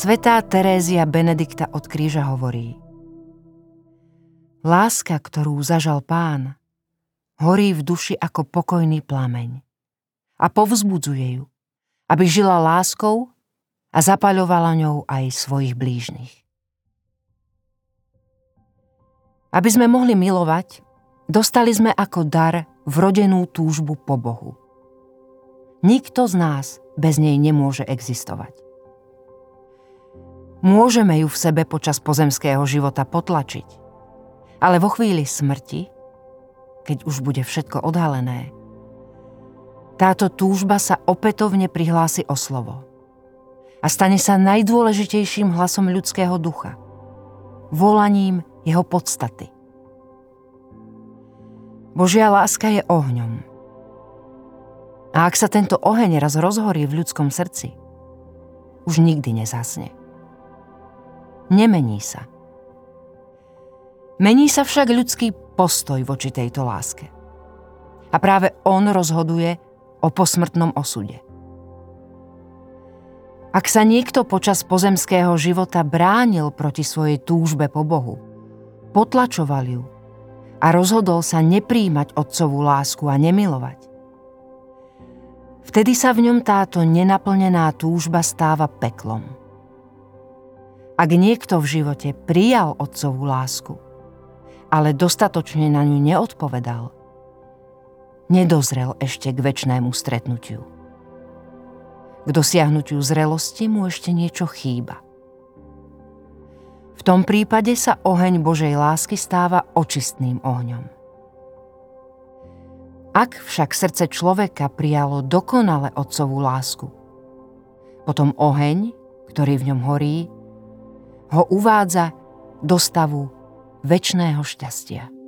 Svetá Terézia Benedikta od kríža hovorí Láska, ktorú zažal pán, horí v duši ako pokojný plameň a povzbudzuje ju, aby žila láskou a zapaľovala ňou aj svojich blížnych. Aby sme mohli milovať, dostali sme ako dar vrodenú túžbu po Bohu. Nikto z nás bez nej nemôže existovať. Môžeme ju v sebe počas pozemského života potlačiť. Ale vo chvíli smrti, keď už bude všetko odhalené, táto túžba sa opätovne prihlási o slovo a stane sa najdôležitejším hlasom ľudského ducha, volaním jeho podstaty. Božia láska je ohňom. A ak sa tento oheň raz rozhorí v ľudskom srdci, už nikdy nezasne nemení sa. Mení sa však ľudský postoj voči tejto láske. A práve on rozhoduje o posmrtnom osude. Ak sa niekto počas pozemského života bránil proti svojej túžbe po Bohu, potlačoval ju a rozhodol sa nepríjmať otcovú lásku a nemilovať, vtedy sa v ňom táto nenaplnená túžba stáva peklom. Ak niekto v živote prijal otcovú lásku, ale dostatočne na ňu neodpovedal, nedozrel ešte k väčšnému stretnutiu. K dosiahnutiu zrelosti mu ešte niečo chýba. V tom prípade sa oheň Božej lásky stáva očistným ohňom. Ak však srdce človeka prijalo dokonale otcovú lásku, potom oheň, ktorý v ňom horí, ho uvádza do stavu väčšného šťastia.